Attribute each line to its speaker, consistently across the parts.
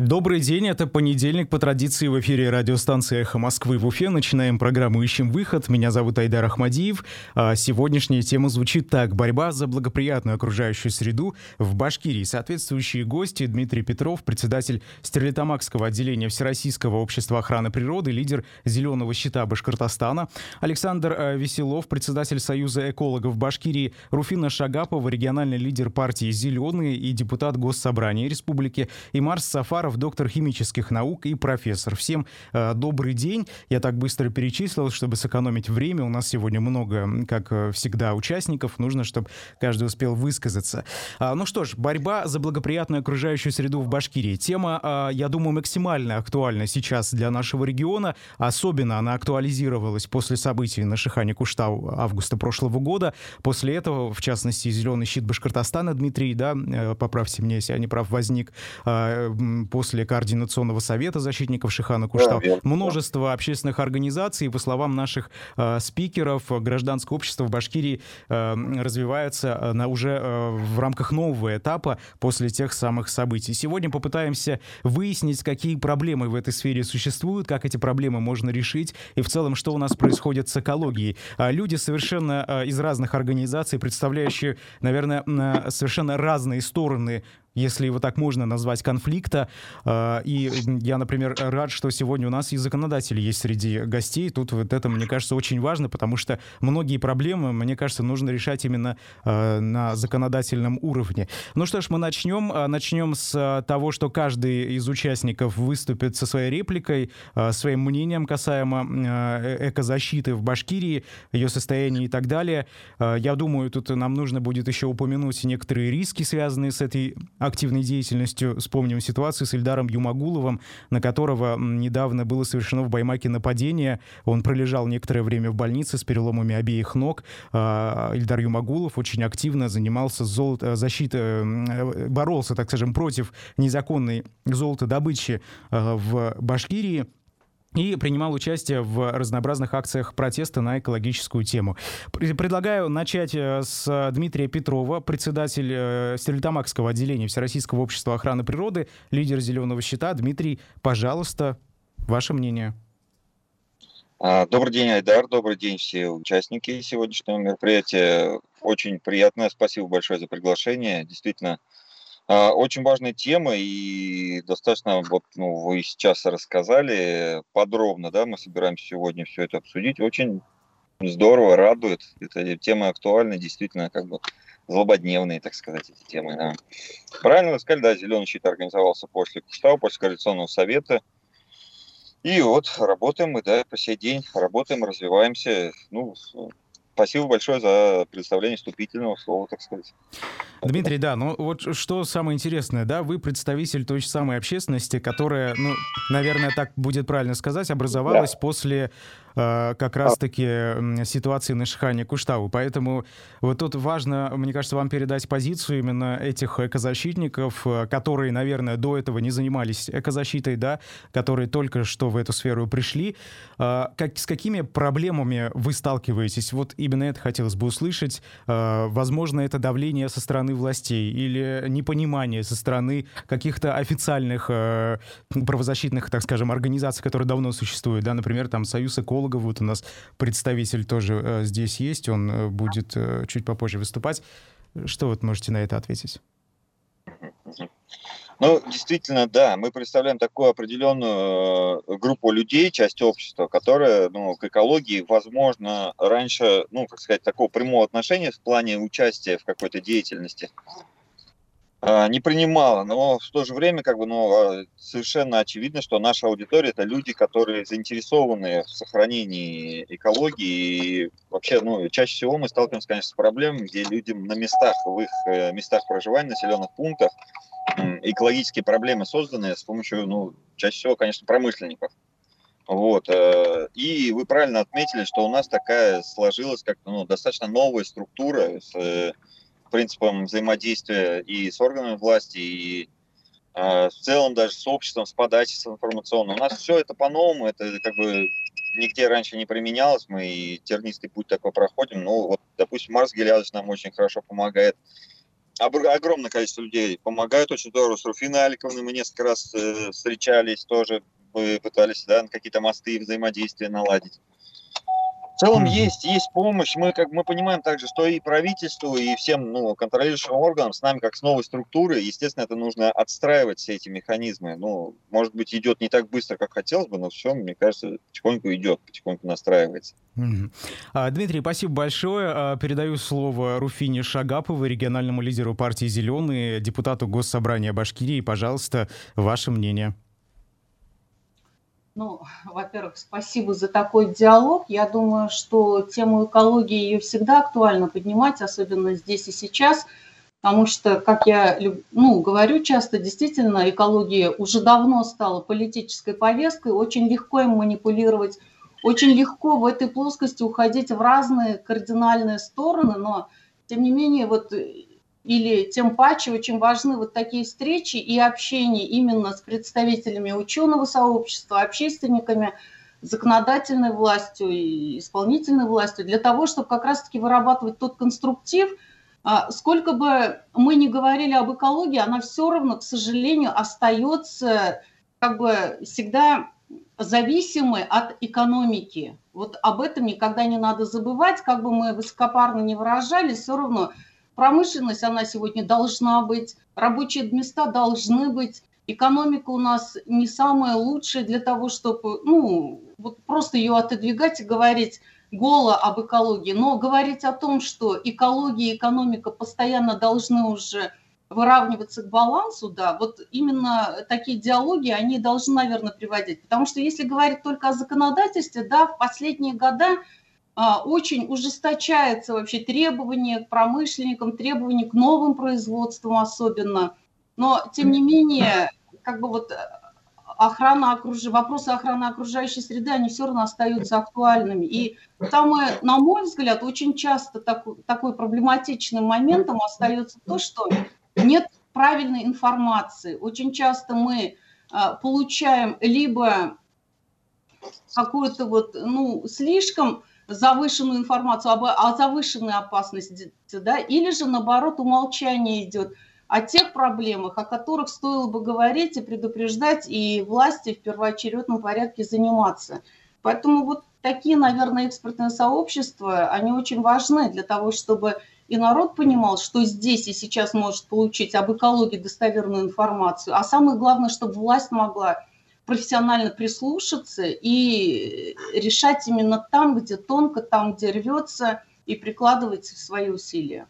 Speaker 1: Добрый день, это понедельник. По традиции в эфире радиостанции «Эхо Москвы» в Уфе. Начинаем программу «Ищем выход». Меня зовут Айдар Ахмадиев. А сегодняшняя тема звучит так. Борьба за благоприятную окружающую среду в Башкирии. Соответствующие гости Дмитрий Петров, председатель Стерлитамакского отделения Всероссийского общества охраны природы, лидер «Зеленого щита» Башкортостана. Александр э, Веселов, председатель Союза экологов Башкирии. Руфина Шагапова, региональный лидер партии «Зеленые» и депутат Госсобрания Республики. И Марс Сафаров, Захаров, доктор химических наук и профессор. Всем э, добрый день. Я так быстро перечислил, чтобы сэкономить время. У нас сегодня много, как э, всегда, участников. Нужно, чтобы каждый успел высказаться. А, ну что ж, борьба за благоприятную окружающую среду в Башкирии. Тема, а, я думаю, максимально актуальна сейчас для нашего региона. Особенно она актуализировалась после событий на Шихане Куштау августа прошлого года. После этого, в частности, «Зеленый щит Башкортостана» Дмитрий, да, э, поправьте меня, если я не прав, возник а, после Координационного совета защитников Шихана Куштау, да, множество общественных организаций, по словам наших э, спикеров, гражданское общество в Башкирии э, развивается э, на, уже э, в рамках нового этапа после тех самых событий. Сегодня попытаемся выяснить, какие проблемы в этой сфере существуют, как эти проблемы можно решить и в целом, что у нас происходит с экологией. А люди совершенно э, из разных организаций, представляющие, наверное, совершенно разные стороны если его так можно назвать, конфликта. А, и я, например, рад, что сегодня у нас и законодатели есть среди гостей. Тут вот это, мне кажется, очень важно, потому что многие проблемы, мне кажется, нужно решать именно а, на законодательном уровне. Ну что ж, мы начнем. А, начнем с того, что каждый из участников выступит со своей репликой, своим мнением касаемо э, экозащиты в Башкирии, ее состояния и так далее. Я думаю, тут нам нужно будет еще упомянуть некоторые риски, связанные с этой активной деятельностью. Вспомним ситуацию с Ильдаром Юмагуловым, на которого недавно было совершено в Баймаке нападение. Он пролежал некоторое время в больнице с переломами обеих ног. А, Ильдар Юмагулов очень активно занимался золото, защитой, э, боролся, так скажем, против незаконной золотодобычи э, в Башкирии и принимал участие в разнообразных акциях протеста на экологическую тему. Предлагаю начать э, с Дмитрия Петрова, председатель э, Стерлитамакского отделения Всероссийского общества охраны природы, лидер «Зеленого щита». Дмитрий, пожалуйста, ваше мнение.
Speaker 2: А, добрый день, Айдар. Добрый день все участники сегодняшнего мероприятия. Очень приятно. Спасибо большое за приглашение. Действительно, очень важная тема, и достаточно, вот, ну, вы сейчас рассказали подробно, да, мы собираемся сегодня все это обсудить. Очень здорово, радует. Эта тема актуальна, действительно, как бы злободневные, так сказать, эти темы. Да. Правильно вы сказали, да, «Зеленый щит» организовался после Куштау, после Коалиционного совета. И вот работаем мы, да, по сей день, работаем, развиваемся. Ну, спасибо большое за представление вступительного слова, так сказать.
Speaker 1: Дмитрий, да, ну вот что самое интересное, да, вы представитель той же самой общественности, которая, ну, наверное, так будет правильно сказать, образовалась да. после как раз-таки ситуации на Шихане Куштау. Поэтому вот тут важно, мне кажется, вам передать позицию именно этих экозащитников, э, которые, наверное, до этого не занимались экозащитой, да, которые только что в эту сферу пришли. Э, как, с какими проблемами вы сталкиваетесь? Вот именно это хотелось бы услышать. Возможно, это давление со стороны властей или непонимание со стороны каких-то официальных правозащитных, так скажем, организаций, которые давно существуют, да, например, там Союз экологов, психологов. Вот у нас представитель тоже э, здесь есть, он э, будет э, чуть попозже выступать. Что вот можете на это ответить?
Speaker 2: Ну, действительно, да, мы представляем такую определенную группу людей, часть общества, которая, ну, к экологии, возможно, раньше, ну, как сказать, такого прямого отношения в плане участия в какой-то деятельности не принимала, но в то же время как бы, ну, а, совершенно очевидно, что наша аудитория это люди, которые заинтересованы в сохранении экологии. И вообще, ну, чаще всего мы сталкиваемся, конечно, с проблемами, где людям на местах, в их э, местах проживания, населенных пунктах, экологические проблемы созданы с помощью, ну, чаще всего, конечно, промышленников. Вот. Э, и вы правильно отметили, что у нас такая сложилась как-то ну, достаточно новая структура с э, принципам взаимодействия и с органами власти, и э, в целом даже с обществом, с подачей, с информационным. У нас все это по-новому, это как бы нигде раньше не применялось, мы и тернистый путь такой проходим. Ну, вот, допустим, Марс Гелиадович нам очень хорошо помогает. огромное количество людей помогают очень здорово. С Руфиной Аликовной мы несколько раз э, встречались, тоже пытались да, какие-то мосты взаимодействия наладить. В целом mm-hmm. есть, есть помощь. Мы, как мы понимаем также, что и правительству, и всем ну, контролирующим органам с нами, как с новой структурой, естественно, это нужно отстраивать все эти механизмы. Ну, может быть, идет не так быстро, как хотелось бы, но все, мне кажется, потихоньку идет, потихоньку настраивается.
Speaker 1: Mm-hmm. Дмитрий, спасибо большое. А, передаю слово Руфине Шагаповой, региональному лидеру партии «Зеленые», депутату Госсобрания Башкирии. Пожалуйста, ваше мнение.
Speaker 3: Ну, во-первых, спасибо за такой диалог. Я думаю, что тему экологии ее всегда актуально поднимать, особенно здесь и сейчас, потому что, как я ну, говорю часто, действительно, экология уже давно стала политической повесткой, очень легко им манипулировать, очень легко в этой плоскости уходить в разные кардинальные стороны, но, тем не менее, вот или тем паче очень важны вот такие встречи и общение именно с представителями ученого сообщества, общественниками, законодательной властью и исполнительной властью, для того, чтобы как раз-таки вырабатывать тот конструктив, а, сколько бы мы ни говорили об экологии, она все равно, к сожалению, остается как бы всегда зависимой от экономики. Вот об этом никогда не надо забывать, как бы мы высокопарно не выражались, все равно – Промышленность, она сегодня должна быть, рабочие места должны быть, экономика у нас не самая лучшая для того, чтобы, ну, вот просто ее отодвигать и говорить голо об экологии, но говорить о том, что экология и экономика постоянно должны уже выравниваться к балансу, да, вот именно такие диалоги, они должны, наверное, приводить. Потому что если говорить только о законодательстве, да, в последние годы очень ужесточается вообще требования к промышленникам, требования к новым производствам особенно. Но, тем не менее, как бы вот охрана окруж... вопросы охраны окружающей среды, они все равно остаются актуальными. И самое, на мой взгляд, очень часто такой, такой проблематичным моментом остается то, что нет правильной информации. Очень часто мы а, получаем либо какую-то вот, ну, слишком завышенную информацию об, о завышенной опасности, да, или же наоборот умолчание идет о тех проблемах, о которых стоило бы говорить и предупреждать, и власти в первоочередном порядке заниматься. Поэтому вот такие, наверное, экспертные сообщества, они очень важны для того, чтобы и народ понимал, что здесь и сейчас может получить об экологии достоверную информацию, а самое главное, чтобы власть могла профессионально прислушаться и решать именно там, где тонко, там, где рвется, и прикладывать свои усилия.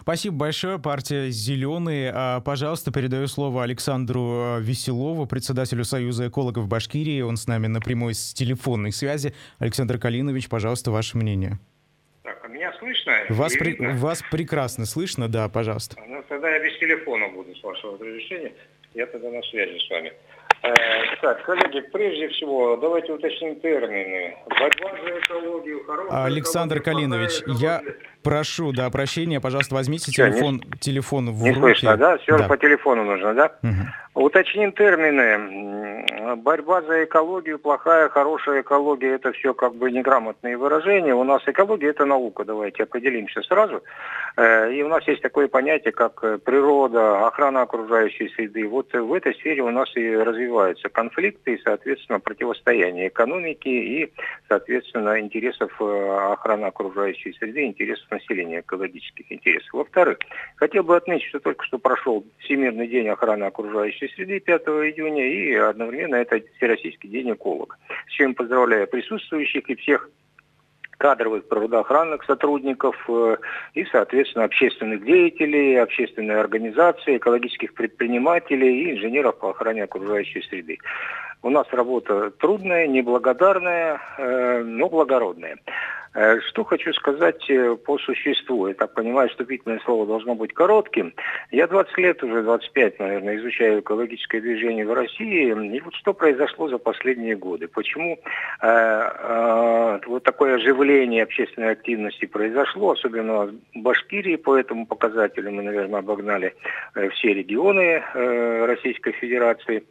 Speaker 1: Спасибо большое, партия «Зеленые». А, пожалуйста, передаю слово Александру а, Веселову, председателю Союза экологов Башкирии. Он с нами на прямой с телефонной связи. Александр Калинович, пожалуйста, ваше мнение.
Speaker 4: Так, а меня слышно?
Speaker 1: Вас, при... Вас прекрасно слышно, да, пожалуйста.
Speaker 4: Ну, тогда я без телефона буду, с вашего разрешения. Я тогда на связи с вами. Э, так, коллеги, прежде всего, давайте уточним термины. Борьба за экологию,
Speaker 1: Александр экология, Калинович, я прошу, да, прощения, пожалуйста, возьмите Все, телефон, не, телефон в
Speaker 4: не
Speaker 1: руки.
Speaker 4: слышно, да? Все да. по телефону нужно, да? Угу. Уточним термины. Борьба за экологию, плохая, хорошая экология, это все как бы неграмотные выражения. У нас экология это наука, давайте определимся сразу. Э, и у нас есть такое понятие, как природа, охрана окружающей среды. Вот в этой сфере у нас и развиваются конфликты и, соответственно, противостояние экономики и, соответственно, интересов э, охраны окружающей среды, интересов населения, экологических интересов. Во-вторых, хотел бы отметить, что только что прошел Всемирный день охраны окружающей среды 5 июня и одновременно это Всероссийский день эколога. С чем поздравляю присутствующих и всех кадровых природоохранных сотрудников э, и, соответственно, общественных деятелей, общественной организации, экологических предпринимателей и инженеров по охране окружающей среды. У нас работа трудная, неблагодарная, э, но благородная. Э, что хочу сказать э, по существу. Я так понимаю, вступительное слово должно быть коротким. Я 20 лет, уже 25, наверное, изучаю экологическое движение в России. И вот что произошло за последние годы. Почему э, э, вот такое оживление общественной активности произошло, особенно в Башкирии по этому показателю. Мы, наверное, обогнали все регионы э, Российской Федерации.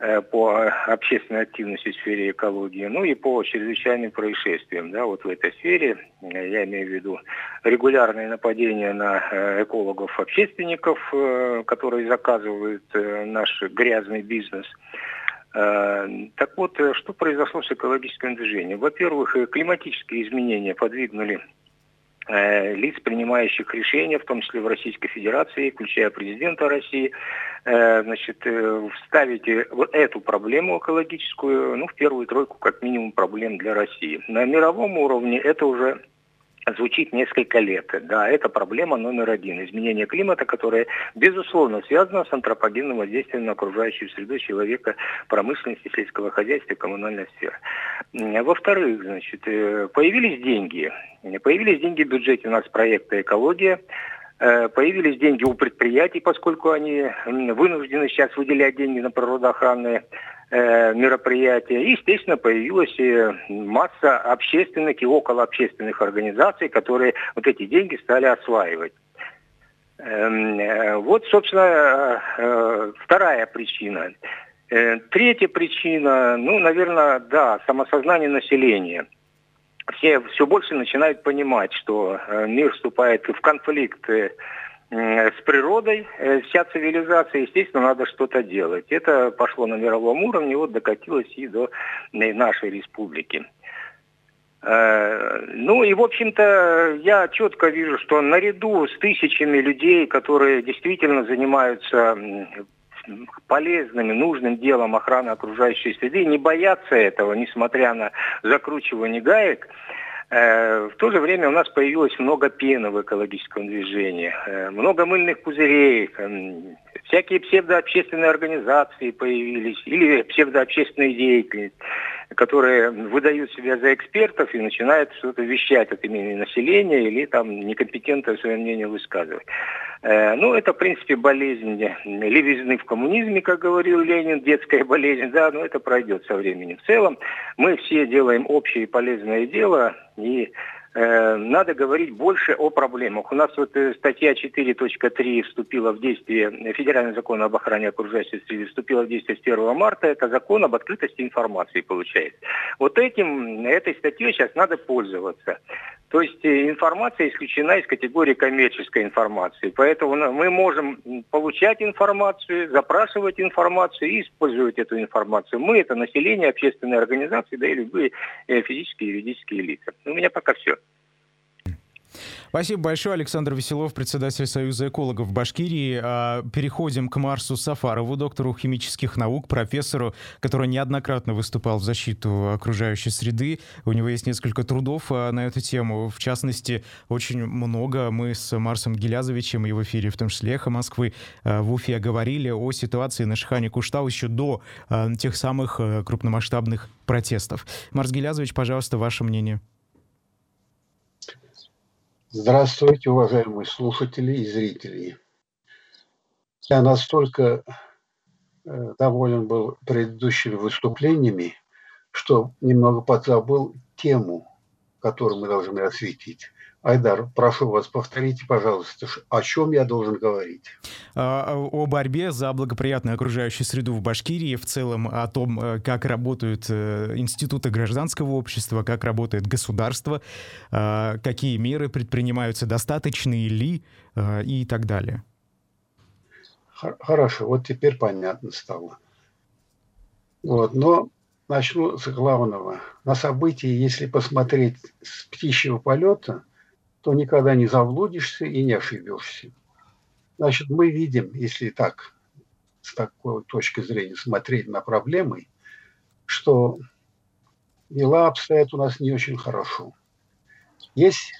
Speaker 4: Э, по общественной активности в сфере экологии, ну и по чрезвычайным происшествиям. Да, вот в этой сфере, э, я имею в виду регулярные нападения на э, экологов-общественников, которые заказывают наш грязный бизнес. Так вот, что произошло с экологическим движением? Во-первых, климатические изменения подвигнули лиц, принимающих решения, в том числе в Российской Федерации, включая президента России, э, значит, э, вставить эту проблему экологическую, ну, в первую тройку, как минимум, проблем для России. На мировом уровне это уже звучит несколько лет. Да, это проблема номер один. Изменение климата, которое, безусловно, связано с антропогенным воздействием на окружающую среду человека, промышленности, сельского хозяйства коммунальной сферы. Во-вторых, значит, э, появились деньги. Появились деньги в бюджете у нас проекта «Экология», э, Появились деньги у предприятий, поскольку они вынуждены сейчас выделять деньги на природоохранные мероприятия. И, естественно, появилась э, масса общественных и околообщественных организаций, которые вот эти деньги стали осваивать. Эм, э, вот, собственно, вторая причина. Третья причина, ну, наверное, да, самосознание населения. Все все больше начинают понимать, что мир вступает в конфликт с природой, э, вся цивилизация, естественно, надо что-то делать. Это пошло на мировом уровне, вот докатилось и до нашей республики. Э, ну и, в общем-то, я четко вижу, что наряду с тысячами людей, которые действительно занимаются полезным и нужным делом охраны окружающей среды, не боятся этого, несмотря на закручивание гаек, в то же время у нас появилось много пены в экологическом движении, э, много мыльных пузырей, всякие псевдообщественные организации появились или псевдообщественные деятели, которые выдают себя за экспертов и начинают что-то вещать от имени населения или там некомпетентно свое мнение высказывать. Э, ну, это, в принципе, болезнь левизны в коммунизме, как говорил Ленин, детская болезнь, да, но это пройдет со временем. В целом мы все делаем общее и полезное дело, и надо говорить больше о проблемах. У нас вот э, статья 4.3 вступила в действие, федеральный закон об охране окружающей среды вступила в действие с 1 марта, это закон об открытости информации получается. Вот этим, этой статьей сейчас надо пользоваться. То есть э, информация исключена из категории коммерческой информации. Поэтому мы можем получать информацию, запрашивать информацию и использовать эту информацию. Мы это население, общественные организации, да и любые э, физические и юридические лица. У меня пока все.
Speaker 1: Спасибо большое, Александр Веселов, председатель Союза экологов Башкирии. А, переходим к Марсу Сафарову, доктору химических наук, профессору, который неоднократно выступал в защиту окружающей среды. У него есть несколько трудов а, на эту тему. В частности, очень много мы с Марсом Гелязовичем и в эфире, в том числе «Эхо Москвы», а, в Уфе говорили о ситуации на Шихане Куштау еще до тех самых крупномасштабных протестов. Марс Гелязович, пожалуйста, ваше мнение.
Speaker 5: Здравствуйте, уважаемые слушатели и зрители. Я настолько э, доволен был предыдущими выступлениями, что немного подзабыл тему, которую мы должны осветить. Айдар, прошу вас, повторите, пожалуйста, о чем я должен говорить?
Speaker 1: А, о борьбе за благоприятную окружающую среду в Башкирии, в целом о том, э, как работают э, институты гражданского общества, как работает государство, а, какие меры предпринимаются, достаточные ли а, и так далее.
Speaker 5: Хорошо, вот теперь понятно стало. Вот, но начну с главного. На события, если посмотреть с птичьего полета, то никогда не заблудишься и не ошибешься. Значит, мы видим, если так, с такой точки зрения смотреть на проблемы, что дела обстоят у нас не очень хорошо. Есть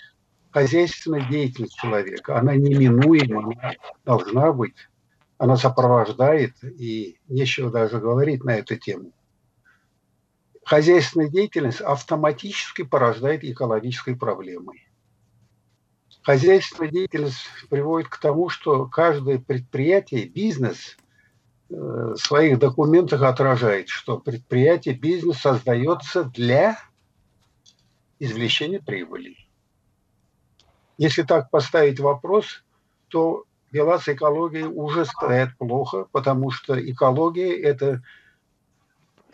Speaker 5: хозяйственная деятельность человека, она неминуема, она должна быть, она сопровождает, и нечего даже говорить на эту тему. Хозяйственная деятельность автоматически порождает экологические проблемы. Хозяйственная деятельность приводит к тому, что каждое предприятие, бизнес э, в своих документах отражает, что предприятие, бизнес создается для извлечения прибыли. Если так поставить вопрос, то дела с экологией уже стоят плохо, потому что экология – это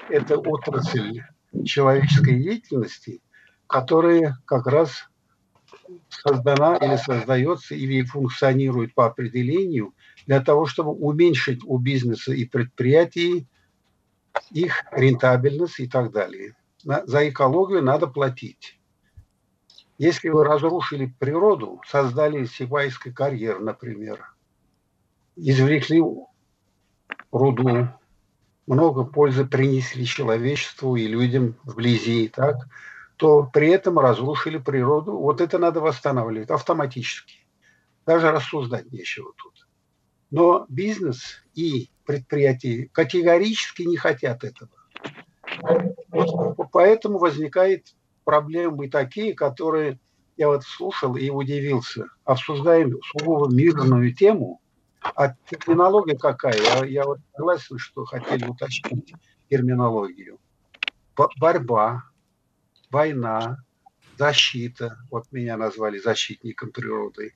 Speaker 5: это отрасль человеческой деятельности, которая как раз создана или создается или функционирует по определению для того, чтобы уменьшить у бизнеса и предприятий их рентабельность и так далее. За экологию надо платить. Если вы разрушили природу, создали Сибайский карьер, например, извлекли руду, много пользы принесли человечеству и людям вблизи, так, то при этом разрушили природу. Вот это надо восстанавливать автоматически. Даже рассуждать нечего тут. Но бизнес и предприятия категорически не хотят этого. Вот поэтому возникают проблемы такие, которые я вот слушал и удивился. Обсуждаем сугубо мирную тему, а терминология какая? Я, я вот согласен, что хотели уточнить терминологию. Борьба, война, защита. Вот меня назвали защитником природы,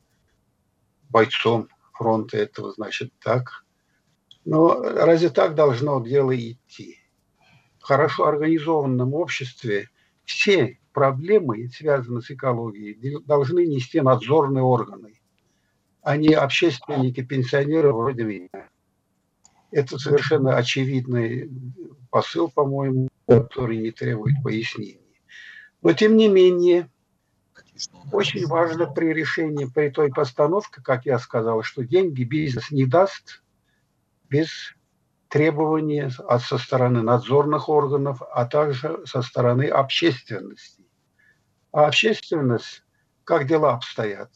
Speaker 5: бойцом фронта этого, значит, так. Но разве так должно дело идти? В хорошо организованном обществе все проблемы, связанные с экологией, должны нести надзорные органы, а не общественники, пенсионеры вроде меня. Это совершенно очевидный посыл, по-моему, который не требует пояснений. Но тем не менее, очень важно при решении, при той постановке, как я сказал, что деньги бизнес не даст без требования от, со стороны надзорных органов, а также со стороны общественности. А общественность, как дела обстоят?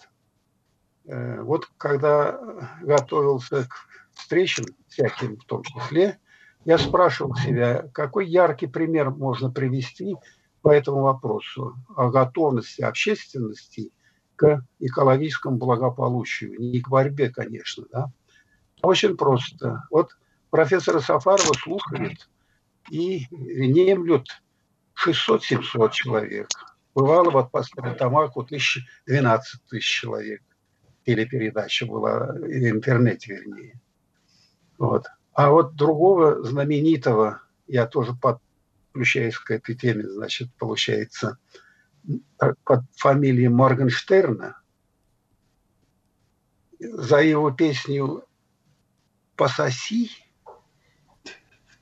Speaker 5: Э, вот когда готовился к встречам всяким в том числе, я спрашивал себя, какой яркий пример можно привести по этому вопросу о готовности общественности к экологическому благополучию, не к борьбе, конечно, да. Очень просто. Вот профессора Сафарова слушает и немлют 600-700 человек. Бывало вот по Стамаку тысяч, 12 тысяч человек. Телепередача была, в интернете вернее. Вот. А вот другого знаменитого, я тоже подключаюсь к этой теме, значит, получается, под фамилией Моргенштерна, за его песню «Пососи»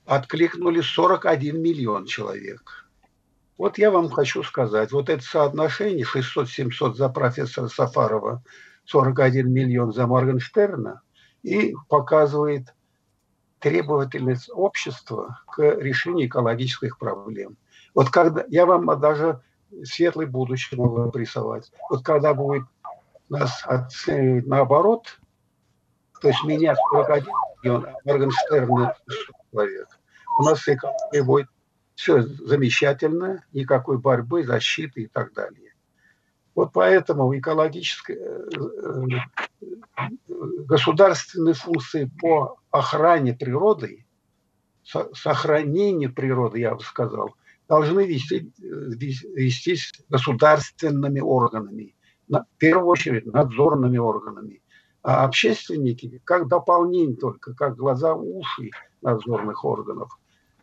Speaker 5: откликнули 41 миллион человек. Вот я вам хочу сказать, вот это соотношение 600-700 за профессора Сафарова, 41 миллион за Моргенштерна, и показывает требовательность общества к решению экологических проблем. Вот когда я вам даже светлый будущее могу рисовать. Вот когда будет нас оценивать наоборот, то есть меня 41 миллион, Моргенштерна человек, у нас экономика будет все замечательно, никакой борьбы, защиты и так далее. Вот поэтому экологические э, государственные функции по охране природы, сохранению природы, я бы сказал, должны вести, вестись государственными органами, в первую очередь надзорными органами. А общественники как дополнение только, как глаза, уши надзорных органов.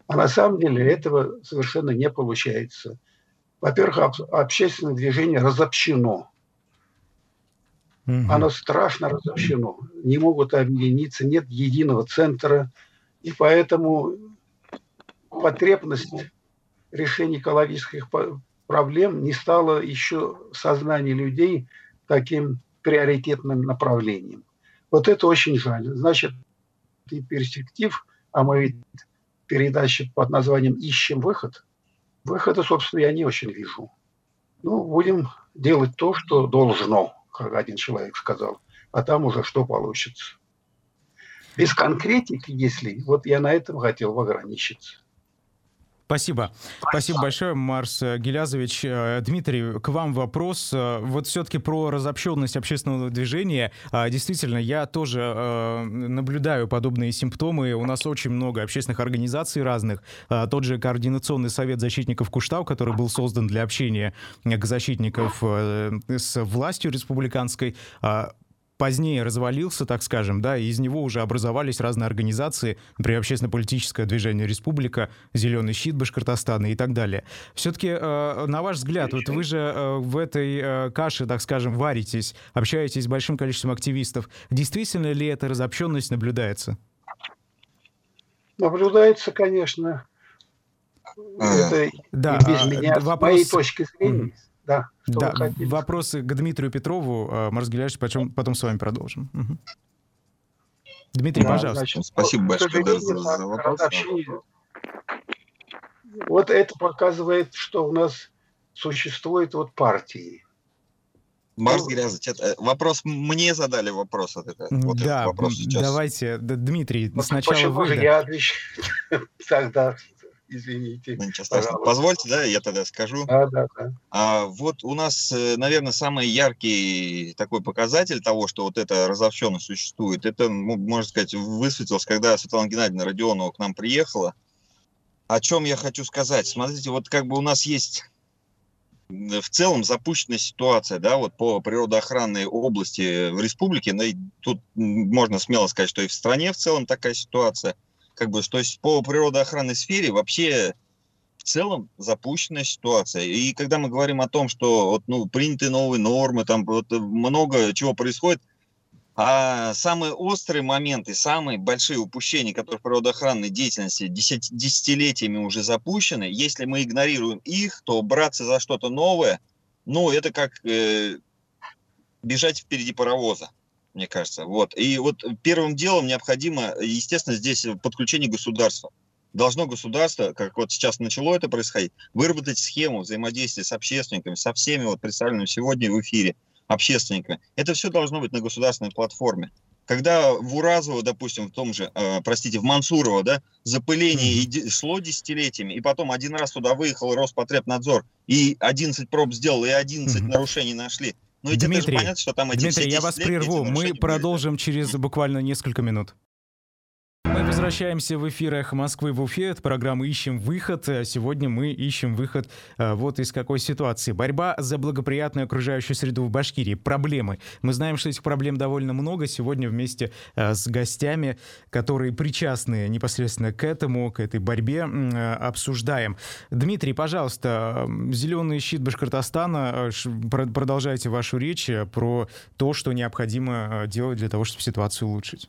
Speaker 5: А на самом деле этого совершенно не получается. Во-первых, общественное движение разобщено. Оно страшно разобщено. Не могут объединиться, нет единого центра. И поэтому потребность решения экологических проблем не стала еще в сознании людей таким приоритетным направлением. Вот это очень жаль. Значит, и перспектив, а мы передачи под названием «Ищем выход», выхода, собственно, я не очень вижу. Ну, будем делать то, что должно, как один человек сказал, а там уже что получится. Без конкретики, если, вот я на этом хотел ограничиться.
Speaker 1: Спасибо. Спасибо большое, Марс Гелязович. Э, Дмитрий, к вам вопрос. Э, вот все-таки про разобщенность общественного движения. Действительно, я тоже э, наблюдаю подобные симптомы. У нас очень много общественных организаций разных. Тот же Координационный совет защитников Куштау, который был создан для общения защитников с властью республиканской, позднее развалился, так скажем, да, и из него уже образовались разные организации, например, общественно-политическое движение «Республика», «Зеленый щит» Башкортостана и так далее. Все-таки, э, на ваш взгляд, вот вы же э, в этой э, каше, так скажем, варитесь, общаетесь с большим количеством активистов. Действительно ли эта разобщенность наблюдается?
Speaker 5: Наблюдается, конечно. Это да, без а, меня, вопрос... с моей точки зрения.
Speaker 1: Да, да вопросы к Дмитрию Петрову, а, Марс Геляевич, потом, потом с вами продолжим. Угу. Дмитрий, да, пожалуйста. Значит,
Speaker 2: Спасибо большое да, за, за вопрос.
Speaker 5: Вот это показывает, что у нас существует вот партии.
Speaker 2: Марс ну, Грязович, это, вопрос мне задали вопрос от этого.
Speaker 1: Вот да, вопрос сейчас. давайте, Дмитрий, вот сначала почему вы.
Speaker 5: Же я отвечаю тогда извините. Ну,
Speaker 2: Позвольте, да, я тогда скажу. Да, да, да. А, вот у нас, э, наверное, самый яркий такой показатель того, что вот эта разобщенность существует, это, можно сказать, высветилось, когда Светлана Геннадьевна Родионова к нам приехала. О чем я хочу сказать? Смотрите, вот как бы у нас есть в целом запущенная ситуация, да, вот по природоохранной области в республике, ну, тут можно смело сказать, что и в стране в целом такая ситуация – как бы, то есть по природоохранной сфере вообще в целом запущенная ситуация. И когда мы говорим о том, что вот, ну, приняты новые нормы, там вот, много чего происходит, а самые острые моменты, самые большие упущения, которые в природоохранной деятельности десят, десятилетиями уже запущены, если мы игнорируем их, то браться за что-то новое, ну, это как э, бежать впереди паровоза мне кажется. Вот. И вот первым делом необходимо, естественно, здесь подключение государства. Должно государство, как вот сейчас начало это происходить, выработать схему взаимодействия с общественниками, со всеми вот представленными сегодня в эфире общественниками. Это все должно быть на государственной платформе. Когда в Уразово, допустим, в том же, э, простите, в Мансурово, да, запыление mm-hmm. шло десятилетиями, и потом один раз туда выехал Роспотребнадзор, и 11 проб сделал, и 11 mm-hmm. нарушений нашли.
Speaker 1: Ну, Дмитрий, понятно, что там эти Дмитрий, я вас прерву. Мы продолжим через буквально несколько минут. Мы возвращаемся в эфир «Эхо Москвы» в Уфе. Это программа «Ищем выход». Сегодня мы ищем выход а, вот из какой ситуации. Борьба за благоприятную окружающую среду в Башкирии. Проблемы. Мы знаем, что этих проблем довольно много. Сегодня вместе а, с гостями, которые причастны непосредственно к этому, к этой борьбе, а, обсуждаем. Дмитрий, пожалуйста, «Зеленый щит Башкортостана». Продолжайте вашу речь про то, что необходимо делать для того, чтобы ситуацию улучшить.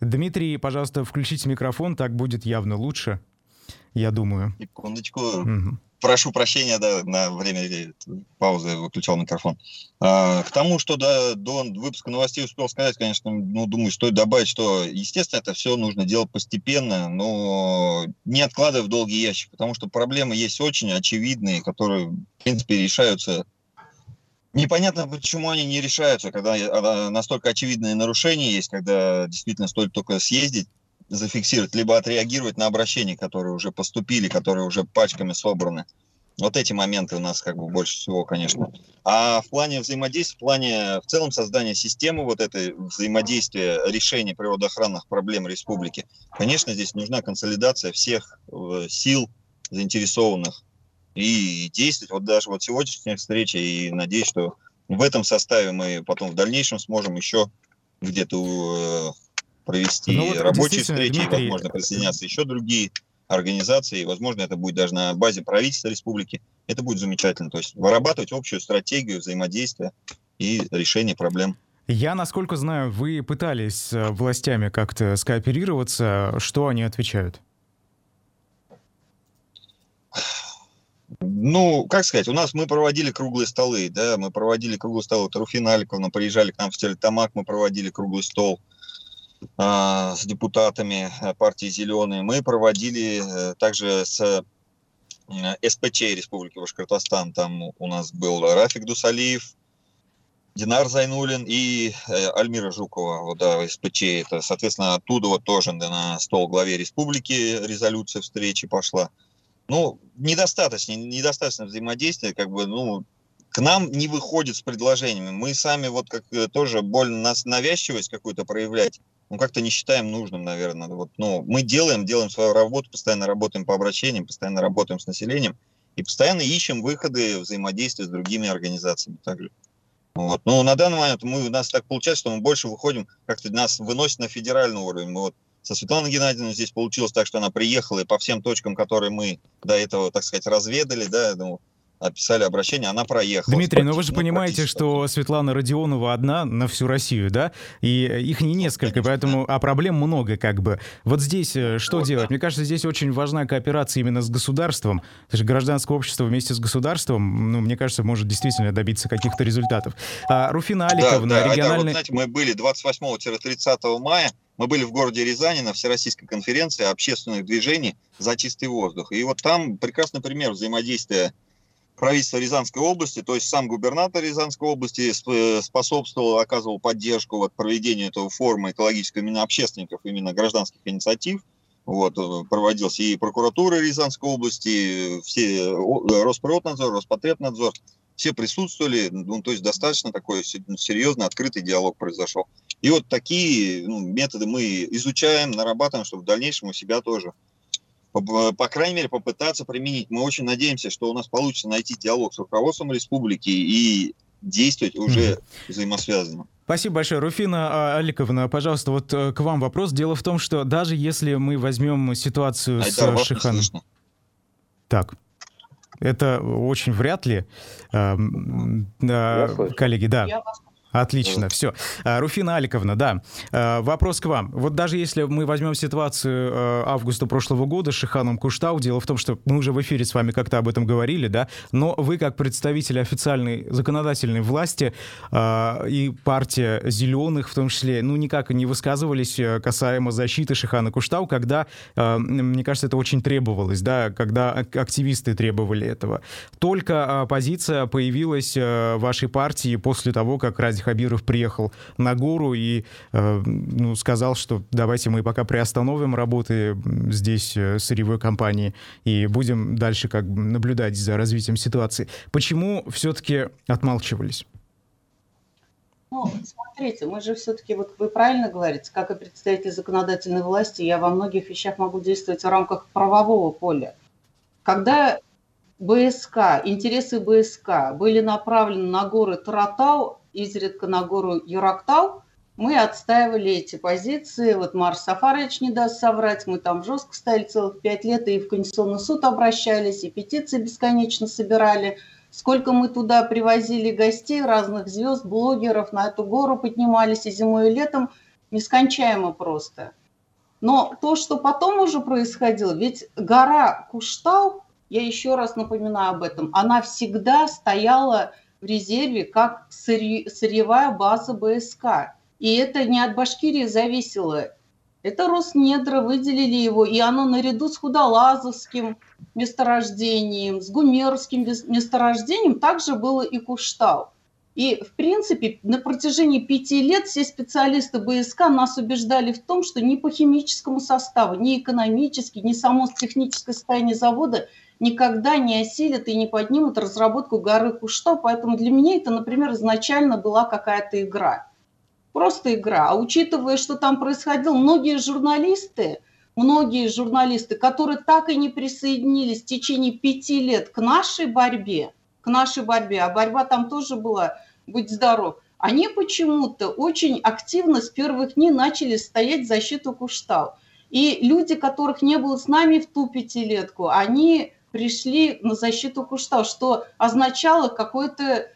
Speaker 1: Дмитрий, пожалуйста, включите микрофон, так будет явно лучше, я думаю.
Speaker 2: Секундочку. Угу. Прошу прощения, да, на время паузы выключал микрофон. А, к тому, что да, до выпуска новостей успел сказать, конечно, ну, думаю, стоит добавить, что, естественно, это все нужно делать постепенно, но не откладывая в долгий ящик, потому что проблемы есть очень очевидные, которые, в принципе, решаются Непонятно, почему они не решаются, когда а, настолько очевидные нарушения есть, когда действительно стоит только съездить, зафиксировать, либо отреагировать на обращения, которые уже поступили, которые уже пачками собраны. Вот эти моменты у нас как бы больше всего, конечно. А в плане взаимодействия, в плане в целом создания системы вот этой взаимодействия, решения природоохранных проблем республики, конечно, здесь нужна консолидация всех э, сил заинтересованных и действовать. Вот даже вот сегодняшняя встреча, и надеюсь, что в этом составе мы потом в дальнейшем сможем еще где-то э, провести ну, вот рабочие встречи, Дмитрий... возможно, присоединятся еще другие организации, и, возможно, это будет даже на базе правительства республики. Это будет замечательно. То есть вырабатывать общую стратегию взаимодействия и решения проблем.
Speaker 1: Я, насколько знаю, вы пытались с властями как-то скооперироваться. Что они отвечают?
Speaker 2: Ну, как сказать, у нас мы проводили круглые столы, да, мы проводили круглый стол, вот Руфина Аликовна приезжали к нам в Стерлитамак, мы проводили круглый стол а, с депутатами э, партии «Зеленые». Мы проводили а, также с а, СПЧ Республики Башкортостан, там у нас был Рафик Дусалиев, Динар Зайнулин и э, Альмира Жукова, вот, да, СПЧ. Это, соответственно, оттуда вот тоже на стол главе республики резолюция встречи пошла ну, недостаточно, недостаточно взаимодействия, как бы, ну, к нам не выходит с предложениями. Мы сами вот как э, тоже больно нас навязчивость какую-то проявлять, ну, как-то не считаем нужным, наверное. Вот, ну, мы делаем, делаем свою работу, постоянно работаем по обращениям, постоянно работаем с населением, И постоянно ищем выходы взаимодействия с другими организациями также. Вот. Но на данный момент мы, у нас так получается, что мы больше выходим, как-то нас выносит на федеральный уровень. Мы вот со Светланой Геннадьевной здесь получилось так, что она приехала и по всем точкам, которые мы до этого, так сказать, разведали, да, ну, описали обращение, она проехала.
Speaker 1: Дмитрий, но ну вы же понимаете, что Светлана Родионова одна на всю Россию, да? И их не несколько, Конечно, поэтому, да. а проблем много как бы. Вот здесь э, что вот, делать? Да. Мне кажется, здесь очень важна кооперация именно с государством. То есть гражданское общество вместе с государством, ну, мне кажется, может действительно добиться каких-то результатов. А, Руфина Аликовна, да, да, региональный... вот,
Speaker 2: знаете, мы были 28-30 мая, мы были в городе Рязани на Всероссийской конференции общественных движений за чистый воздух. И вот там прекрасный пример взаимодействия правительства Рязанской области, то есть сам губернатор Рязанской области э, способствовал, оказывал поддержку вот, проведению этого форума экологического именно общественников, именно гражданских инициатив. Вот, э, проводился и прокуратура Рязанской области, все, э, Росприроднадзор, Роспотребнадзор, все присутствовали, ну, то есть достаточно такой серьезный, открытый диалог произошел. И вот такие ну, методы мы изучаем, нарабатываем, чтобы в дальнейшем у себя тоже по, по крайней мере, попытаться применить. Мы очень надеемся, что у нас получится найти диалог с руководством республики и действовать уже mm-hmm. взаимосвязанно.
Speaker 1: Спасибо большое. Руфина а, Аликовна, пожалуйста, вот э, к вам вопрос. Дело в том, что даже если мы возьмем ситуацию Айдар, с Шиханом... Так, это очень вряд ли. Э, э, коллеги, да. Я вас Отлично, все. А, Руфина Аликовна, да, а, вопрос к вам. Вот даже если мы возьмем ситуацию а, августа прошлого года с Шиханом Куштау, дело в том, что мы уже в эфире с вами как-то об этом говорили, да, но вы как представитель официальной законодательной власти и партия «Зеленых» в том числе, ну, никак не высказывались э, касаемо защиты Шихана Куштау, когда, мне кажется, это очень требовалось, да, когда активисты требовали этого. Только позиция появилась э, вашей партии после того, как ради Ради Хабиров приехал на гору и э, ну, сказал, что давайте мы пока приостановим работы здесь э, сырьевой компании и будем дальше как бы наблюдать за развитием ситуации. Почему все-таки отмалчивались?
Speaker 3: Ну, смотрите, мы же все-таки, вот вы правильно говорите, как и представитель законодательной власти, я во многих вещах могу действовать в рамках правового поля. Когда БСК, интересы БСК были направлены на горы Таратау, изредка на гору Юрактау, мы отстаивали эти позиции. Вот Марс Сафарович не даст соврать, мы там жестко стояли целых пять лет, и в Конституционный суд обращались, и петиции бесконечно собирали. Сколько мы туда привозили гостей, разных звезд, блогеров, на эту гору поднимались и зимой, и летом, нескончаемо просто. Но то, что потом уже происходило, ведь гора Куштау, я еще раз напоминаю об этом, она всегда стояла в резерве как сырьевая база БСК. И это не от Башкирии зависело. Это Роснедра, выделили его, и оно наряду с Худолазовским месторождением, с Гумерским месторождением также было и Куштау. И, в принципе, на протяжении пяти лет все специалисты БСК нас убеждали в том, что ни по химическому составу, ни экономически, ни само техническое состояние завода никогда не осилят и не поднимут разработку горы Кушто. Поэтому для меня это, например, изначально была какая-то игра. Просто игра. А учитывая, что там происходило, многие журналисты, многие журналисты, которые так и не присоединились в течение пяти лет к нашей борьбе, к нашей борьбе, а борьба там тоже была, будь здоров, они почему-то очень активно с первых дней начали стоять в защиту Куштау. И люди, которых не было с нами в ту пятилетку, они пришли на защиту Куштау, что означало какое-то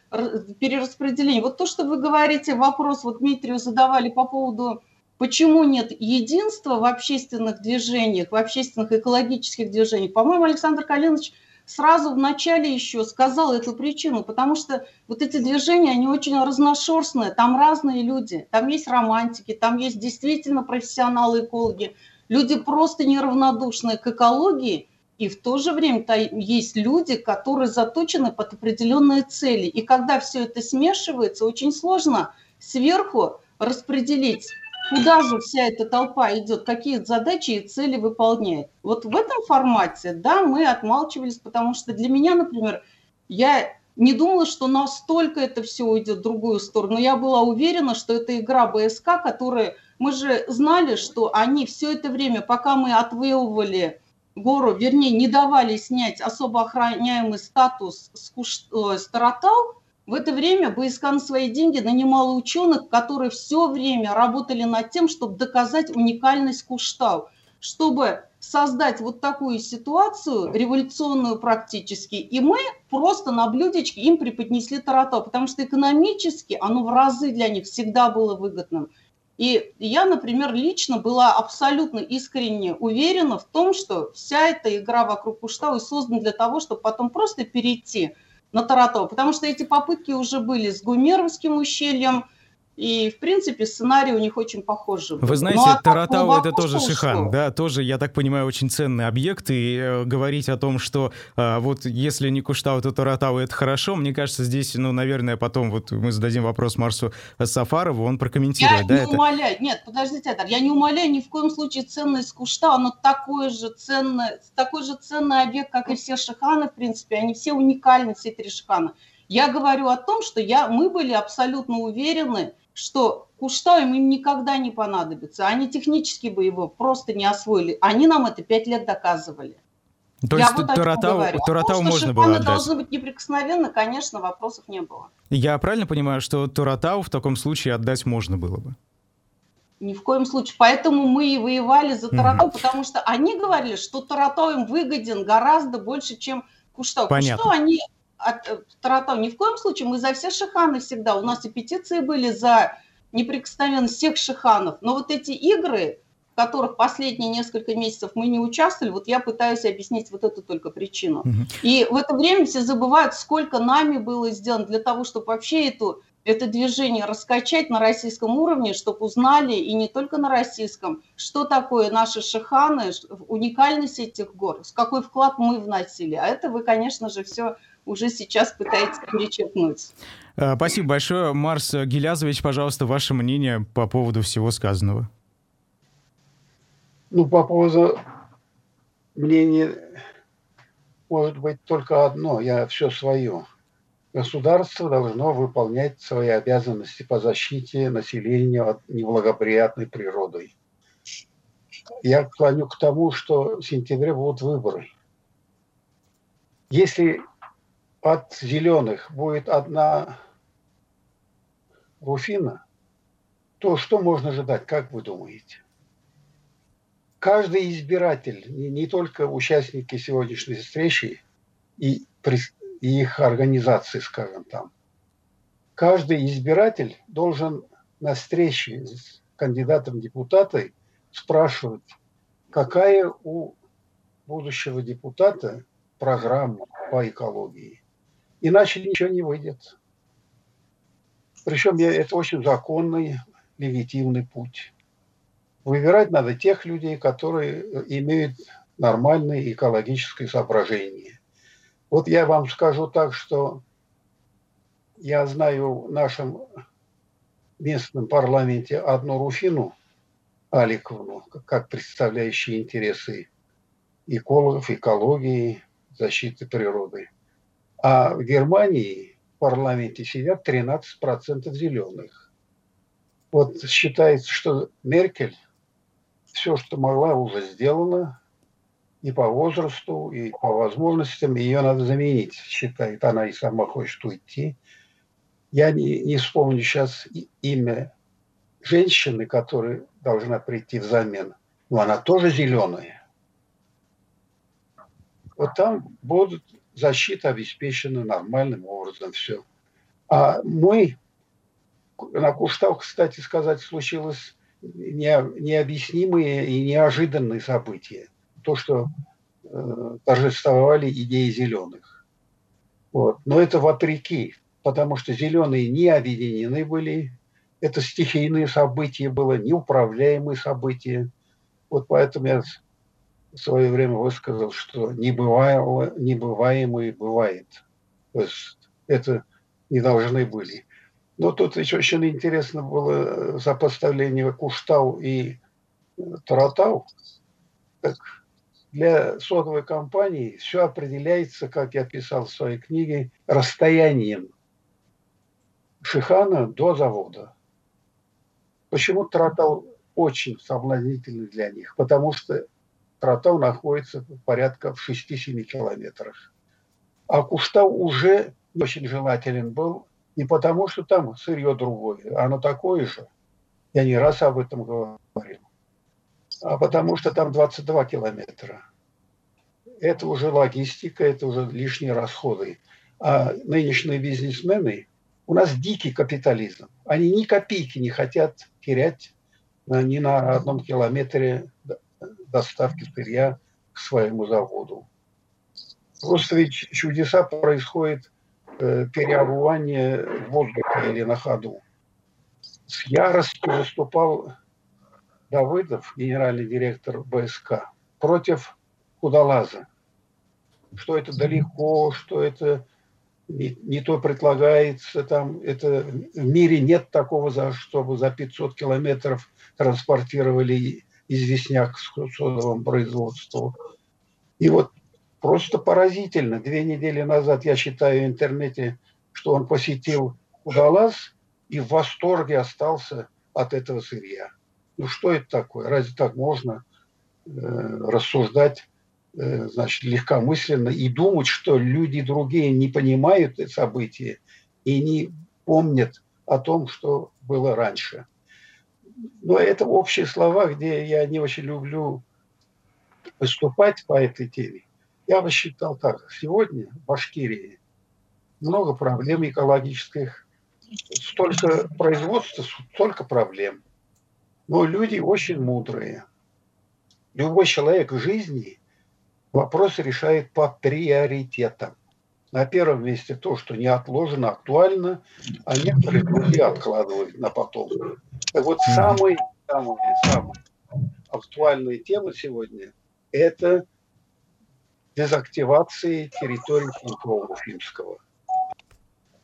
Speaker 3: перераспределение. Вот то, что вы говорите, вопрос вот Дмитрию задавали по поводу, почему нет единства в общественных движениях, в общественных экологических движениях. По-моему, Александр Калинович сразу в начале еще сказал эту причину, потому что вот эти движения, они очень разношерстные, там разные люди, там есть романтики, там есть действительно профессионалы-экологи, люди просто неравнодушные к экологии – и в то же время есть люди, которые заточены под определенные цели. И когда все это смешивается, очень сложно сверху распределить, куда же вся эта толпа идет, какие задачи и цели выполняет. Вот в этом формате, да, мы отмалчивались, потому что для меня, например, я не думала, что настолько это все уйдет в другую сторону. Я была уверена, что это игра БСК, которая... Мы же знали, что они все это время, пока мы отвоевывали гору, вернее, не давали снять особо охраняемый статус с, Куш... Э, в это время на свои деньги нанимала ученых, которые все время работали над тем, чтобы доказать уникальность Куштау, чтобы создать вот такую ситуацию, революционную практически, и мы просто на блюдечке им преподнесли Таратау, потому что экономически оно в разы для них всегда было выгодным. И я, например, лично была абсолютно искренне уверена в том, что вся эта игра вокруг Куштау создана для того, чтобы потом просто перейти на Таратово, потому что эти попытки уже были с Гумеровским ущельем, и, в принципе, сценарий у них очень похожий.
Speaker 1: Вы знаете, ну, а Таратау это тоже Шихан, да, тоже, я так понимаю, очень ценный объект, и э, говорить о том, что э, вот если не Куштау, то Таратау это хорошо, мне кажется, здесь, ну, наверное, потом вот мы зададим вопрос Марсу Сафарову, он прокомментирует,
Speaker 3: я
Speaker 1: да,
Speaker 3: не это? умоляю, нет, подождите, Эдар, я не умоляю ни в коем случае ценность Куштау, но такой же ценный, такой же ценный объект, как и все Шиханы, в принципе, они все уникальны, все три Шихана. Я говорю о том, что я, мы были абсолютно уверены, что Куштау им никогда не понадобится. Они технически бы его просто не освоили. Они нам это пять лет доказывали.
Speaker 1: То Я есть вот Туратау, Туратау а можно было отдать?
Speaker 3: должны быть неприкосновенны, конечно, вопросов не было.
Speaker 1: Я правильно понимаю, что Туратау в таком случае отдать можно было бы?
Speaker 3: Ни в коем случае. Поэтому мы и воевали за Таратау, mm-hmm. потому что они говорили, что Таратау им выгоден гораздо больше, чем Куштау.
Speaker 1: Понятно.
Speaker 3: Куштау они от э, Таратау. Ни в коем случае, мы за все шиханы всегда. У нас и петиции были за неприкосновенность всех шиханов. Но вот эти игры, в которых последние несколько месяцев мы не участвовали, вот я пытаюсь объяснить вот эту только причину. Угу. И в это время все забывают, сколько нами было сделано для того, чтобы вообще эту, это движение раскачать на российском уровне, чтобы узнали, и не только на российском, что такое наши шиханы, уникальность этих гор, с какой вклад мы вносили. А это вы, конечно же, все уже сейчас пытается перечеркнуть.
Speaker 1: Э, спасибо большое. Марс Гелязович, пожалуйста, ваше мнение по поводу всего сказанного.
Speaker 5: Ну, по поводу мнения может быть только одно. Я все свое. Государство должно выполнять свои обязанности по защите населения от неблагоприятной природы. Я клоню к тому, что в сентябре будут выборы. Если от зеленых будет одна Руфина, то что можно ожидать, как вы думаете? Каждый избиратель, не, не только участники сегодняшней встречи и, и их организации, скажем там, каждый избиратель должен на встрече с кандидатом в депутаты спрашивать, какая у будущего депутата программа по экологии. Иначе ничего не выйдет. Причем это очень законный, легитимный путь. Выбирать надо тех людей, которые имеют нормальное экологическое соображение. Вот я вам скажу так, что я знаю в нашем местном парламенте одну Руфину Аликовну, как представляющие интересы экологов, экологии, защиты природы. А в Германии в парламенте сидят 13% зеленых. Вот считается, что Меркель все, что могла, уже сделано, и по возрасту, и по возможностям, ее надо заменить, считает она и сама хочет уйти. Я не, не вспомню сейчас имя женщины, которая должна прийти взамен, но она тоже зеленая. Вот там будут защита обеспечена нормальным образом, все. А мы, на Куштау, кстати сказать, случилось не, необъяснимые и неожиданные события. То, что э, торжествовали идеи зеленых. Вот. Но это вопреки, потому что зеленые не объединены были, это стихийные события было, неуправляемые события. Вот поэтому я в свое время высказал, что небывало, небываемое бывает. То есть это не должны были. Но тут еще очень интересно было сопоставление Куштау и Таратау. Так для сотовой компании все определяется, как я писал в своей книге, расстоянием Шихана до завода. Почему Таратау очень соблазнительный для них? Потому что Тротау находится порядка в 6-7 километрах. А Куштау уже не очень желателен был не потому, что там сырье другое, оно такое же. Я не раз об этом говорил. А потому что там 22 километра. Это уже логистика, это уже лишние расходы. А нынешние бизнесмены, у нас дикий капитализм. Они ни копейки не хотят терять ни на одном километре доставки сырья к своему заводу. Просто ведь чудеса происходят э, переобувание в воздухе или на ходу. С яростью выступал Давыдов, генеральный директор БСК, против Худолаза. Что это далеко, что это не, не то предлагается, там это в мире нет такого, за, чтобы за 500 километров транспортировали известняк с содовым производством. И вот просто поразительно. Две недели назад я читаю в интернете, что он посетил Удалаз и в восторге остался от этого сырья. Ну что это такое? Разве так можно э, рассуждать э, значит, легкомысленно и думать, что люди другие не понимают это событие и не помнят о том, что было раньше. Но это общие слова, где я не очень люблю выступать по этой теме. Я бы считал так. Сегодня в Башкирии много проблем экологических, столько производства, столько проблем. Но люди очень мудрые. Любой человек в жизни вопрос решает по приоритетам. На первом месте то, что не отложено, актуально, а некоторые люди откладывают на потом. Так вот, самые, самые, самые актуальные темы сегодня – это дезактивации территории Хинкова Уфимского,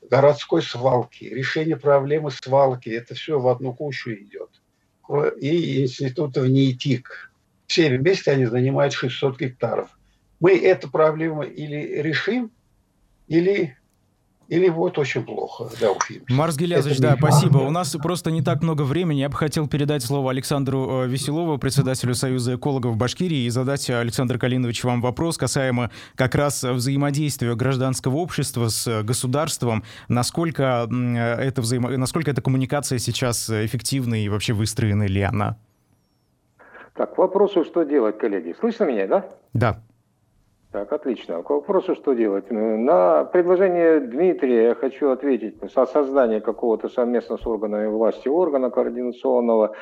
Speaker 5: городской свалки, решение проблемы свалки – это все в одну кучу идет. И институтов НИИТИК. Все вместе они занимают 600 гектаров. Мы эту проблему или решим, или или вот очень плохо, да,
Speaker 1: Уфим. Марс Гелязович, да, спасибо. У нас просто не так много времени. Я бы хотел передать слово Александру э, Веселову, председателю Союза экологов Башкирии, и задать, Александр Калинович, вам вопрос касаемо как раз взаимодействия гражданского общества с государством. Насколько, это взаимо... насколько эта коммуникация сейчас эффективна и вообще выстроена ли она?
Speaker 4: Так, к вопросу, что делать, коллеги. Слышно меня, да?
Speaker 1: Да.
Speaker 4: Так, отлично. К вопросу, что делать. На предложение Дмитрия я хочу ответить. Со создания какого-то совместно с органами власти органа координационного.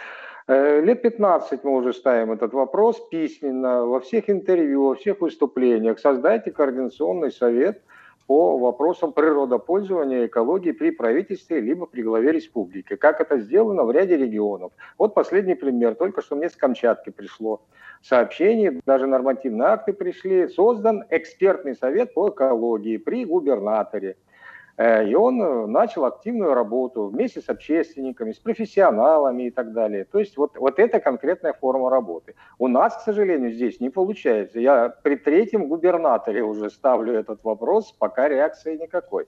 Speaker 4: Э, лет 15 мы уже ставим этот вопрос письменно, во всех интервью, во всех выступлениях. Создайте координационный совет – по вопросам природопользования и экологии при правительстве либо при главе республики. Как это сделано в ряде регионов. Вот последний пример. Только что мне с Камчатки пришло сообщение, даже нормативные акты пришли. Создан экспертный совет по экологии при губернаторе. Э, и он э, начал активную работу вместе с общественниками, с профессионалами и так далее. То есть вот, вот это конкретная форма работы. У нас, к сожалению, здесь не получается. Я при третьем губернаторе уже ставлю этот вопрос, пока реакции никакой.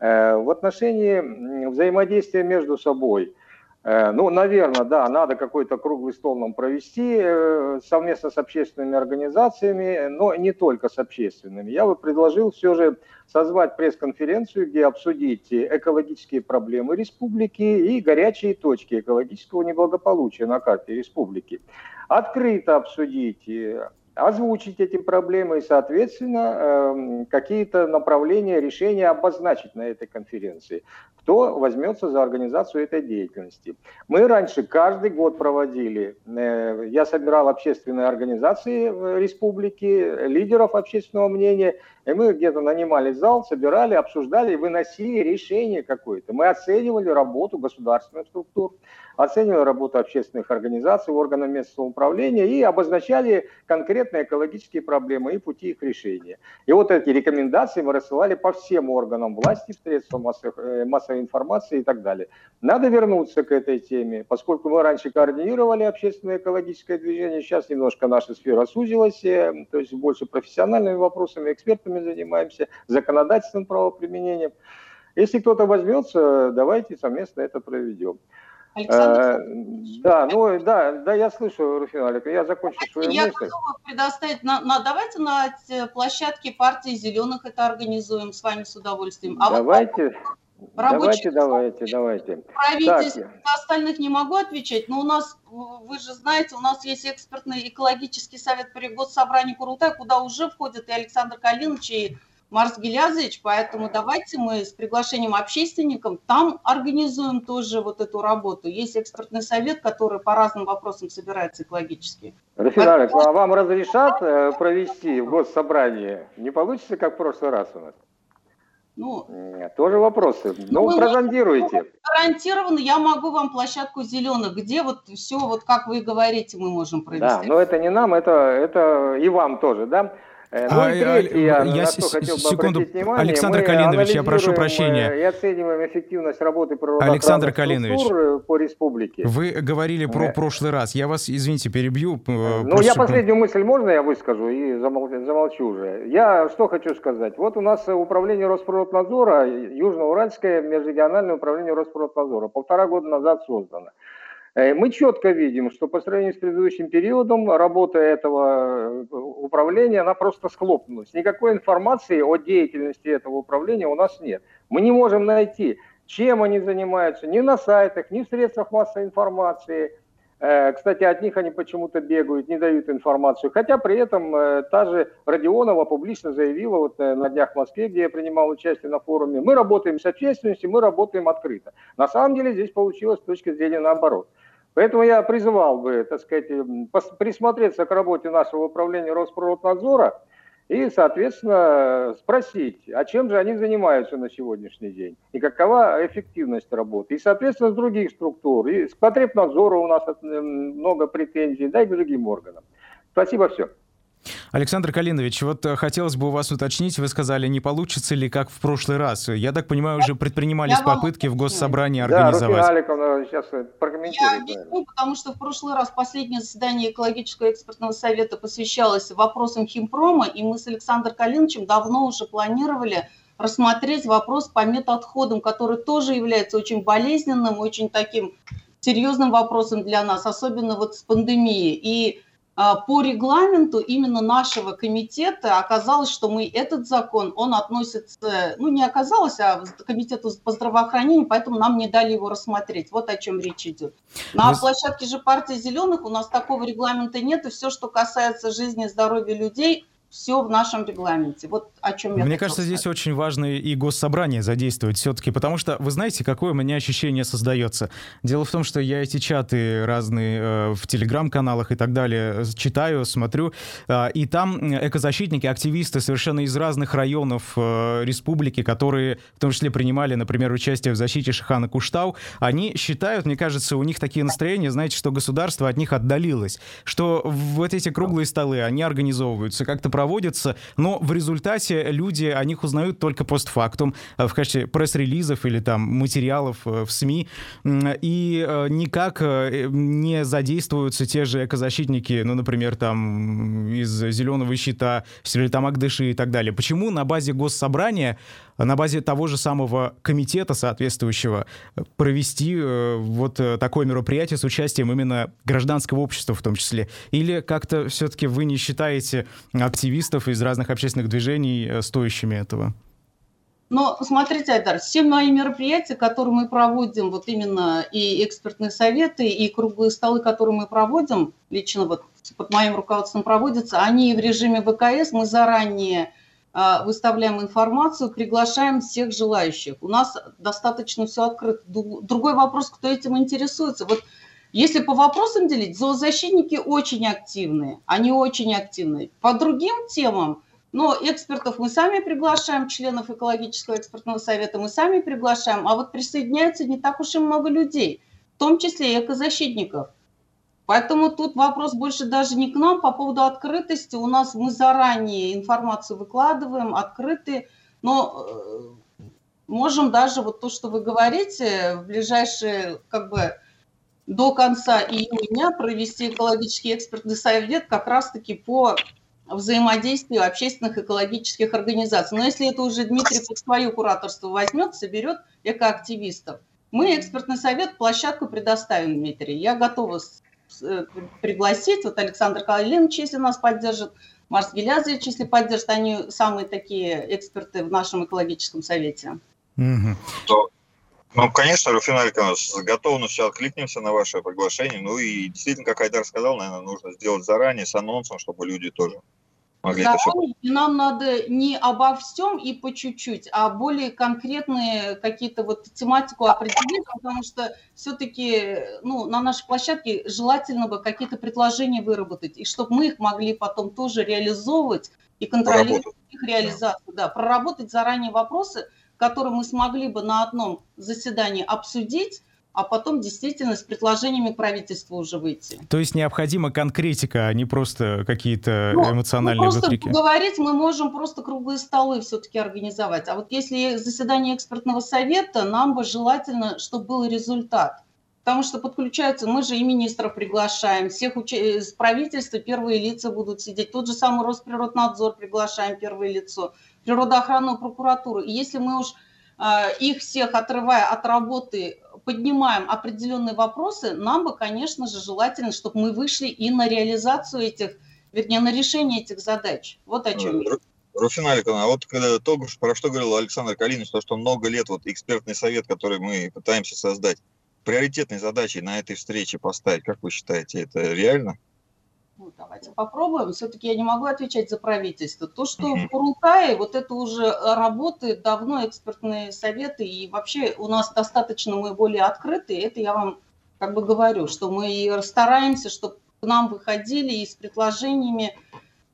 Speaker 4: Э, в отношении взаимодействия между собой – ну, наверное, да, надо какой-то круглый стол нам провести э, совместно с общественными организациями, но не только с общественными. Я бы предложил все же созвать пресс-конференцию, где обсудить экологические проблемы республики и горячие точки экологического неблагополучия на карте республики. Открыто обсудить э, озвучить эти проблемы и, соответственно, эм, какие-то направления решения обозначить на этой конференции. Кто возьмется за организацию этой деятельности? Мы раньше каждый год проводили, э, я собирал общественные организации республики, лидеров общественного мнения, и мы где-то нанимали зал, собирали, обсуждали, выносили решение какое-то. Мы оценивали работу государственных структур, оценивали работу общественных организаций, органов местного управления и обозначали конкретные экологические проблемы и пути их решения. И вот эти рекомендации мы рассылали по всем органам власти, средствам массовой, э, массовой информации и так далее. Надо вернуться к этой теме, поскольку мы раньше координировали общественное экологическое движение, сейчас немножко наша сфера сузилась, э, то есть больше профессиональными вопросами, экспертами занимаемся, законодательным правоприменением. Если кто-то возьмется, давайте совместно это проведем. Александр э, да, ну да, да, я слышу, Руфина Олеговна, я закончу свою
Speaker 3: я
Speaker 4: мысль.
Speaker 3: готова предоставить, на, на, давайте на площадке партии зеленых это организуем с вами с удовольствием.
Speaker 4: А давайте, вот, давайте, давайте, давайте.
Speaker 3: Правительство, остальных не могу отвечать, но у нас, вы же знаете, у нас есть экспертный экологический совет при госсобрании Курултай, куда уже входят и Александр Калинович, и Марс Гелязович, поэтому давайте мы с приглашением общественников там организуем тоже вот эту работу. Есть экспертный совет, который по разным вопросам собирается экологически.
Speaker 4: Рафина Алекс, а вам разрешат э, провести в госсобрании? Не получится, как в прошлый раз у нас? Ну, Тоже вопросы. Ну, ну прозондируйте.
Speaker 3: Гарантированно я могу вам площадку зеленых, где вот все, вот как вы говорите, мы можем провести.
Speaker 4: Да, но это не нам, это, это и вам тоже, да?
Speaker 1: Э, ну, а, и третье, я, я секунду, внимание, Александр Калинович, я прошу прощения.
Speaker 4: И оцениваем эффективность работы
Speaker 1: Александр Калинович,
Speaker 4: э, по республике.
Speaker 1: Вы говорили про э. прошлый раз. Я вас, извините, перебью.
Speaker 4: Ну, я последнюю мысль можно я выскажу и замолчу, замолчу уже. Я что хочу сказать. Вот у нас управление Росприроднадзора, Южноуральское межрегиональное управление Росприроднадзора, полтора года назад создано. Э, мы четко видим, что по сравнению с предыдущим периодом работа этого э, управления, она просто схлопнулась. Никакой информации о деятельности этого управления у нас нет. Мы не можем найти, чем они занимаются ни на сайтах, ни в средствах массовой информации. Э, кстати, от них они почему-то бегают, не дают информацию. Хотя при этом та же Родионова публично заявила вот на днях в Москве, где я принимал участие на форуме, мы работаем с ответственностью, мы работаем открыто. На самом деле здесь получилось с точки зрения наоборот. Поэтому я призывал бы, так сказать, присмотреться к работе нашего управления Росприроднадзора и, соответственно, спросить, а чем же они занимаются на сегодняшний день и какова эффективность работы. И, соответственно, с других структур. И с Потребнадзора у нас много претензий, да и к другим органам. Спасибо, все.
Speaker 1: Александр Калинович, вот э, хотелось бы у вас уточнить, вы сказали, не получится ли как в прошлый раз. Я так понимаю, уже предпринимались Я попытки в госсобрании организовать. Да,
Speaker 4: Аликовна сейчас прокомментирует.
Speaker 3: Я объясню, потому что в прошлый раз последнее заседание экологического экспертного совета посвящалось вопросам химпрома, и мы с Александром Калиновичем давно уже планировали рассмотреть вопрос по метоотходам, который тоже является очень болезненным, очень таким серьезным вопросом для нас, особенно вот с пандемией. И по регламенту именно нашего комитета оказалось, что мы этот закон, он относится, ну не оказалось, а комитету по здравоохранению, поэтому нам не дали его рассмотреть. Вот о чем речь идет. На Вы... площадке же партии зеленых у нас такого регламента нет, и все, что касается жизни и здоровья людей, все в нашем регламенте. Вот о чем я
Speaker 1: Мне кажется, сказать. здесь очень важно и госсобрание задействовать все-таки, потому что, вы знаете, какое у меня ощущение создается. Дело в том, что я эти чаты разные э, в телеграм-каналах и так далее читаю, смотрю, э, и там экозащитники, активисты совершенно из разных районов э, республики, которые в том числе принимали, например, участие в защите Шихана Куштау, они считают, мне кажется, у них такие настроения, знаете, что государство от них отдалилось, что вот эти круглые столы, они организовываются как-то проводятся, но в результате люди о них узнают только постфактум э, в качестве пресс-релизов или там материалов э, в СМИ, и э, никак не задействуются те же экозащитники, ну, например, там из «Зеленого щита», или там Агдыши и так далее. Почему на базе госсобрания на базе того же самого комитета соответствующего провести вот такое мероприятие с участием именно гражданского общества в том числе? Или как-то все-таки вы не считаете активистов из разных общественных движений э, стоящими этого?
Speaker 3: Но смотрите, Айдар, все мои мероприятия, которые мы проводим, вот именно и экспертные советы, и круглые столы, которые мы проводим, лично вот под моим руководством проводятся, они в режиме ВКС, мы заранее выставляем информацию, приглашаем всех желающих. У нас достаточно все открыто. Другой вопрос, кто этим интересуется. Вот если по вопросам делить, зоозащитники очень активные, они очень активные. По другим темам, но экспертов мы сами приглашаем, членов экологического экспертного совета мы сами приглашаем, а вот присоединяется не так уж и много людей, в том числе и экозащитников. Поэтому тут вопрос больше даже не к нам по поводу открытости. У нас мы заранее информацию выкладываем, открыты, но э, можем даже вот то, что вы говорите, в ближайшие как бы до конца июня провести экологический экспертный совет как раз-таки по взаимодействию общественных экологических организаций. Но если это уже Дмитрий под свое кураторство возьмет, соберет экоактивистов, Мы, экспертный совет, площадку предоставим, Дмитрий. Я готова пригласить. Вот Александр Калинович, если нас поддержит, Марс Гелязович, если поддержит, они самые такие эксперты в нашем экологическом совете.
Speaker 2: Угу. Ну, конечно, Руфина Александровна, с готовностью откликнемся на ваше приглашение. Ну и действительно, как Айдар сказал, наверное, нужно сделать заранее с анонсом, чтобы люди тоже
Speaker 3: И нам надо не обо всем и по чуть-чуть, а более конкретные какие-то вот тематику определить, потому что все-таки ну, на нашей площадке желательно бы какие-то предложения выработать, и чтобы мы их могли потом тоже реализовывать и контролировать их реализацию. Да, проработать заранее вопросы – который мы смогли бы на одном заседании обсудить, а потом действительно с предложениями к правительству уже выйти.
Speaker 1: То есть необходима конкретика, а не просто какие-то ну, эмоциональные
Speaker 3: ну, просто говорить мы можем просто круглые столы все-таки организовать. А вот если заседание экспертного совета, нам бы желательно, чтобы был результат. Потому что подключаются, мы же и министра приглашаем, всех уч... из правительства первые лица будут сидеть. Тот же самый Росприроднадзор приглашаем первое лицо природоохранную прокуратуру. И если мы уж а, их всех, отрывая от работы, поднимаем определенные вопросы, нам бы, конечно же, желательно, чтобы мы вышли и на реализацию этих, вернее, на решение этих задач. Вот о чем я.
Speaker 2: Руфина Аликовна, а вот когда, то, про что говорил Александр Калинин, то, что много лет вот экспертный совет, который мы пытаемся создать, приоритетной задачей на этой встрече поставить, как вы считаете, это реально?
Speaker 3: Ну, давайте попробуем. Все-таки я не могу отвечать за правительство. То, что в Курултае, вот это уже работает давно, экспертные советы, и вообще у нас достаточно мы более открыты, это я вам как бы говорю, что мы стараемся, чтобы к нам выходили и с предложениями,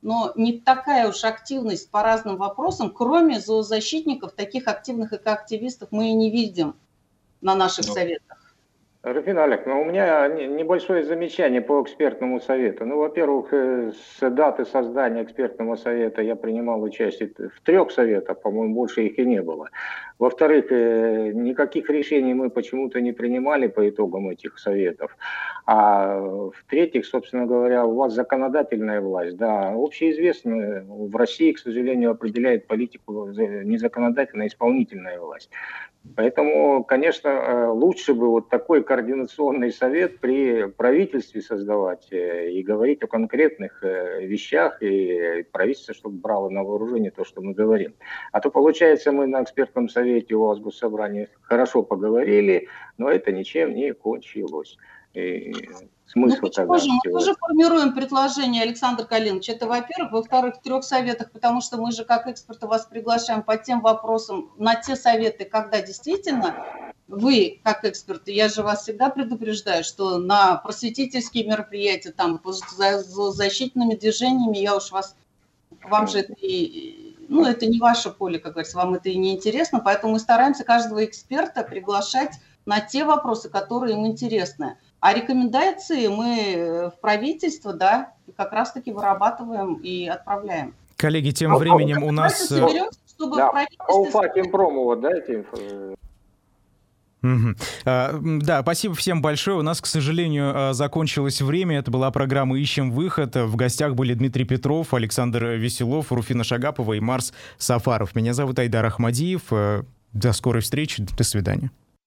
Speaker 3: но не такая уж активность по разным вопросам, кроме зоозащитников, таких активных экоактивистов мы и не видим на наших ну, советах.
Speaker 4: Рафин Олег, ну, у меня небольшое замечание по экспертному совету. Ну, во-первых, э, с даты создания экспертного совета я принимал участие в трех советах, по-моему, больше их и не было. Во-вторых, э, никаких решений мы почему-то не принимали по итогам этих советов. А в-третьих, собственно говоря, у вас законодательная власть. Да, общеизвестно, в России, к сожалению, определяет политику не законодательная, а исполнительная власть. Поэтому, конечно, э, лучше бы вот такой координационный совет при правительстве создавать э, и говорить о конкретных вещах, и правительство, чтобы брало на вооружение то, что мы говорим. А то, получается, мы на экспертном совете у вас в Госсобрании хорошо поговорили, но это ничем не кончилось. И
Speaker 3: смысл ну, тогда? Же, мы тоже формируем предложение, Александр Калинович. Это, во-первых. Во-вторых, в трех советах, потому что мы же как эксперты вас приглашаем по тем вопросам, на те советы, когда действительно вы, как эксперты, я же вас всегда предупреждаю, что на просветительские мероприятия, там, по защитными движениями, я уж вас, вам же это и, ну, это не ваше поле, как говорится, вам это и не интересно, поэтому мы стараемся каждого эксперта приглашать на те вопросы, которые им интересны. А рекомендации мы э, в правительство, да, как раз-таки вырабатываем и отправляем.
Speaker 1: Коллеги, тем а, временем а, у нас... Э,
Speaker 4: соберемся, чтобы да, правительство... Уфа, Кемпрому, вот дайте
Speaker 1: А, да, спасибо всем большое. У нас, к сожалению, а, закончилось время. Это была программа «Ищем выход». В гостях были Дмитрий Петров, Александр Веселов, Руфина Шагапова и Марс Сафаров. Меня зовут Айдар Ахмадиев. До скорой встречи. До свидания.